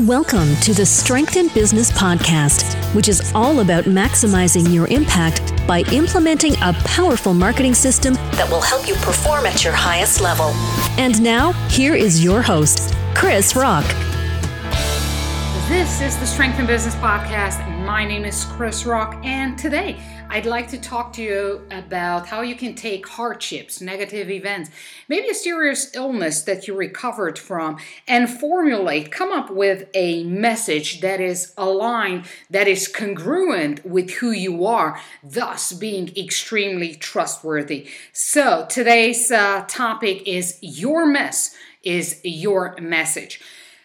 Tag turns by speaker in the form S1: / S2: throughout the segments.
S1: Welcome to the Strength in Business podcast, which is all about maximizing your impact by implementing a powerful marketing system that will help you perform at your highest level. And now, here is your host, Krisz Rokk.
S2: This is the Strength in Business podcast. My name is Krisz Rokk, and today I'd like to talk to you about how you can take hardships, negative events, maybe a serious illness that you recovered from, and formulate, come up with a message that is aligned, that is congruent with who you are, thus being extremely trustworthy. So today's uh, topic is Your Mess is Your Message.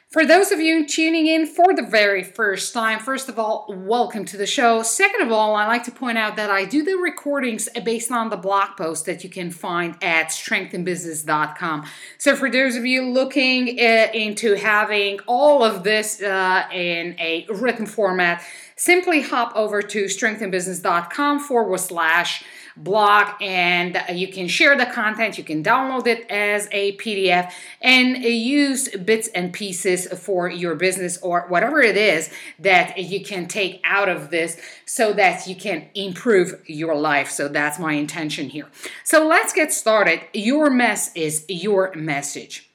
S2: For those of you tuning in for the very first time, first of all, welcome to the show. Second of all, I like to point out that I do the recordings based on the blog post that you can find at strengthinbusiness.com. So, for those of you looking uh, into having all of this uh, in a written format, simply hop over to strengthinbusiness.com forward slash blog and you can share the content. You can download it as a pdf and use bits and pieces for your business or whatever it is that you can take out of this so that you can improve your life. So that's my intention here. So let's get started. Your mess is your message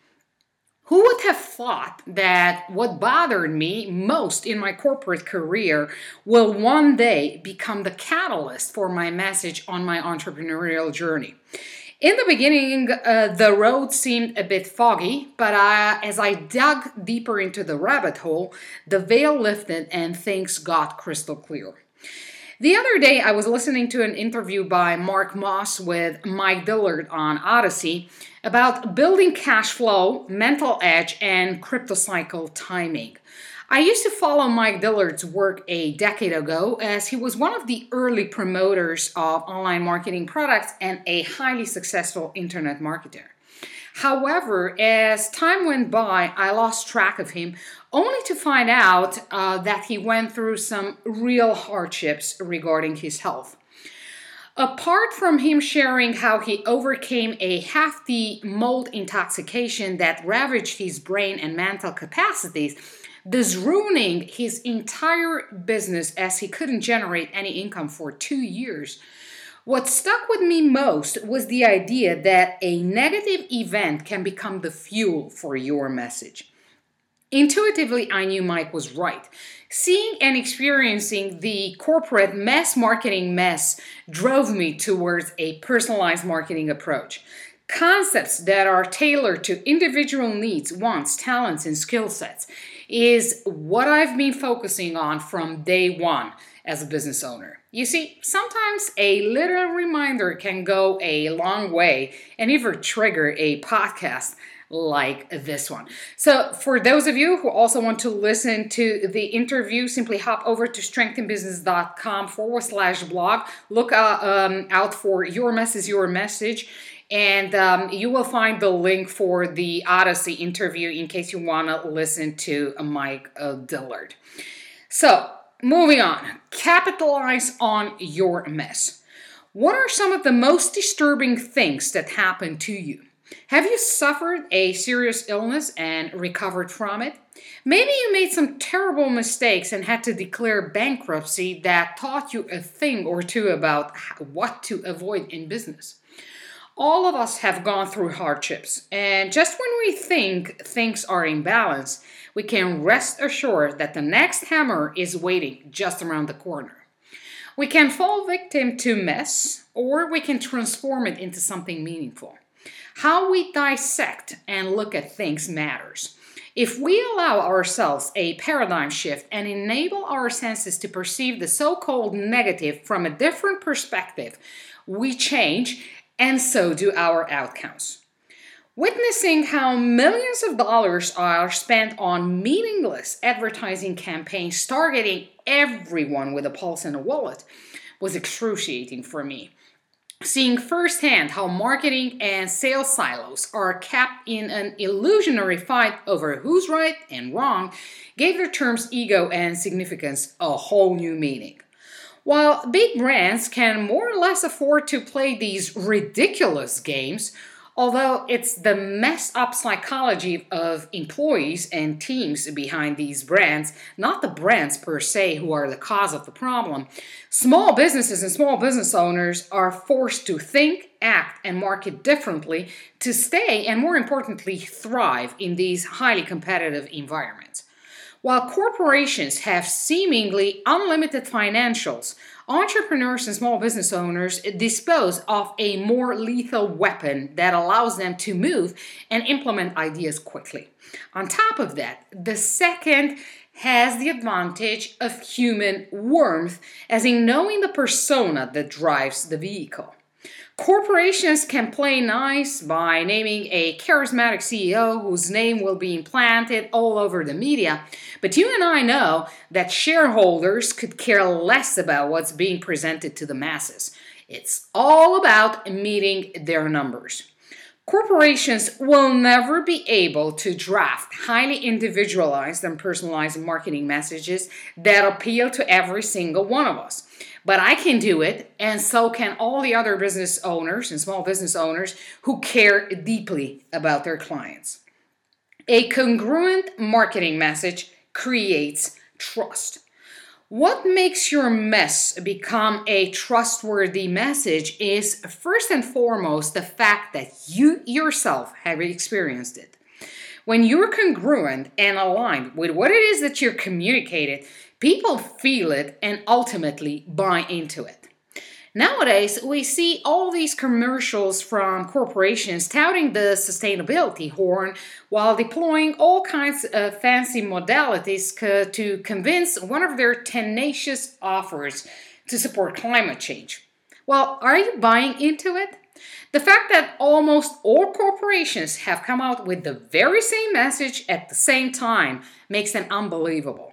S2: who would have thought that what bothered me most in my corporate career will one day become the catalyst for my message on my entrepreneurial journey? In the beginning, uh, the road seemed a bit foggy, but uh, as I dug deeper into the rabbit hole, the veil lifted and things got crystal clear. The other day, I was listening to an interview by Mark Moss with Mike Dillard on Odysee about building cash flow, mental edge, and crypto cycle timing. I used to follow Mike Dillard's work a decade ago as he was one of the early promoters of online marketing products and a highly successful internet marketer. However, as time went by, I lost track of him, only to find out uh, that he went through some real hardships regarding his health. Apart from him sharing how he overcame a hefty mold intoxication that ravaged his brain and mental capacities, thus ruining his entire business as he couldn't generate any income for two years. What stuck with me most was the idea that a negative event can become the fuel for your message. Intuitively, I knew Mike was right. Seeing and experiencing the corporate mass marketing mess drove me towards a personalized marketing approach. Concepts that are tailored to individual needs, wants, talents, and skill sets is what I've been focusing on from day one as a business owner. You see, sometimes a little reminder can go a long way and even trigger a podcast like this one. So, for those of you who also want to listen to the interview, simply hop over to strengthinbusiness.com forward slash blog. Look uh, um, out for Your Message, Your Message. And um, you will find the link for the Odysee interview in case you want to listen to Mike Dillard. So, Moving on, capitalize on your mess. What are some of the most disturbing things that happen to you? Have you suffered a serious illness and recovered from it? Maybe you made some terrible mistakes and had to declare bankruptcy that taught you a thing or two about what to avoid in business. All of us have gone through hardships, and just when we think things are in balance, we can rest assured that the next hammer is waiting just around the corner. We can fall victim to mess, or we can transform it into something meaningful. How we dissect and look at things matters. If we allow ourselves a paradigm shift and enable our senses to perceive the so called negative from a different perspective, we change, and so do our outcomes. Witnessing how millions of dollars are spent on meaningless advertising campaigns targeting everyone with a pulse and a wallet was excruciating for me. Seeing firsthand how marketing and sales silos are kept in an illusionary fight over who's right and wrong gave the terms ego and significance a whole new meaning. While big brands can more or less afford to play these ridiculous games, Although it's the messed up psychology of employees and teams behind these brands, not the brands per se who are the cause of the problem, small businesses and small business owners are forced to think, act, and market differently to stay and, more importantly, thrive in these highly competitive environments. While corporations have seemingly unlimited financials, entrepreneurs and small business owners dispose of a more lethal weapon that allows them to move and implement ideas quickly. On top of that, the second has the advantage of human warmth, as in knowing the persona that drives the vehicle. Corporations can play nice by naming a charismatic CEO whose name will be implanted all over the media, but you and I know that shareholders could care less about what's being presented to the masses. It's all about meeting their numbers. Corporations will never be able to draft highly individualized and personalized marketing messages that appeal to every single one of us. But I can do it, and so can all the other business owners and small business owners who care deeply about their clients. A congruent marketing message creates trust. What makes your mess become a trustworthy message is first and foremost the fact that you yourself have experienced it. When you're congruent and aligned with what it is that you're communicated, People feel it and ultimately buy into it. Nowadays, we see all these commercials from corporations touting the sustainability horn while deploying all kinds of fancy modalities to convince one of their tenacious offers to support climate change. Well, are you buying into it? The fact that almost all corporations have come out with the very same message at the same time makes them unbelievable.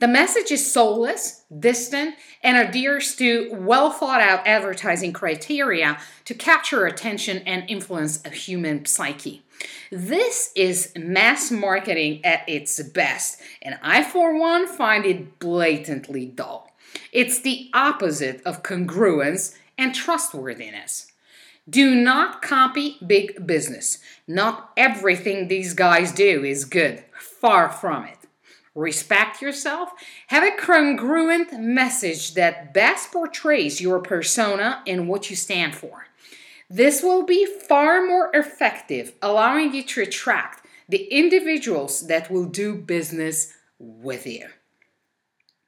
S2: The message is soulless, distant, and adheres to well thought out advertising criteria to capture attention and influence a human psyche. This is mass marketing at its best, and I, for one, find it blatantly dull. It's the opposite of congruence and trustworthiness. Do not copy big business. Not everything these guys do is good. Far from it respect yourself, have a congruent message that best portrays your persona and what you stand for. This will be far more effective, allowing you to attract the individuals that will do business with you.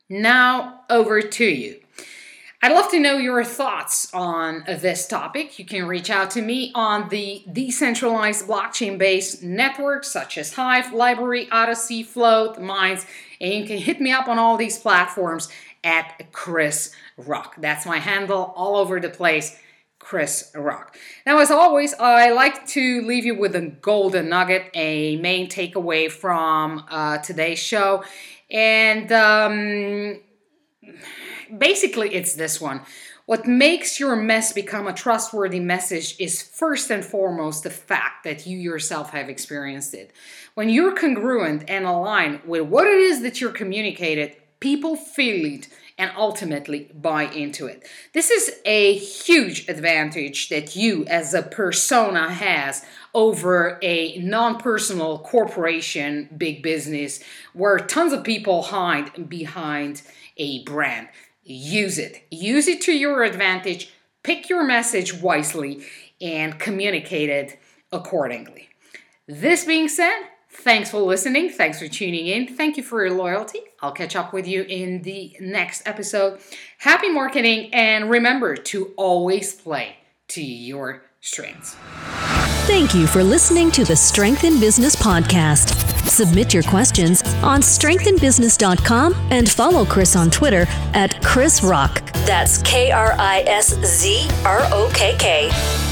S2: Now, over to you. I'd love to know your thoughts on this topic. You can reach out to me on the decentralized blockchain based networks such as Hive, LBRY, Odysee, Float, Minds, and you can hit me up on all these platforms at Krisz Rokk. That's my handle all over the place. Krisz Rokk. Now, as always, I like to leave you with a golden nugget, a main takeaway from uh, today's show. And um, basically, it's this one. What makes your mess become a trustworthy message is first and foremost the fact that you yourself have experienced it. When you're congruent and aligned with what it is that you're communicated, people feel it and ultimately buy into it. This is a huge advantage that you as a persona has over a non-personal corporation big business where tons of people hide behind a brand use it. Use it to your advantage, pick your message wisely, and communicate it accordingly. This being said, thanks for listening. Thanks for tuning in. Thank you for your loyalty. I'll catch up with you in the next episode. Happy marketing, and remember to always play to your strengths.
S1: Thank you for listening to the Strength in Business podcast. Submit your questions on strengthinbusiness.com and follow Krisz on Twitter at Krisz Rokk. That's K R I S Z R O K K.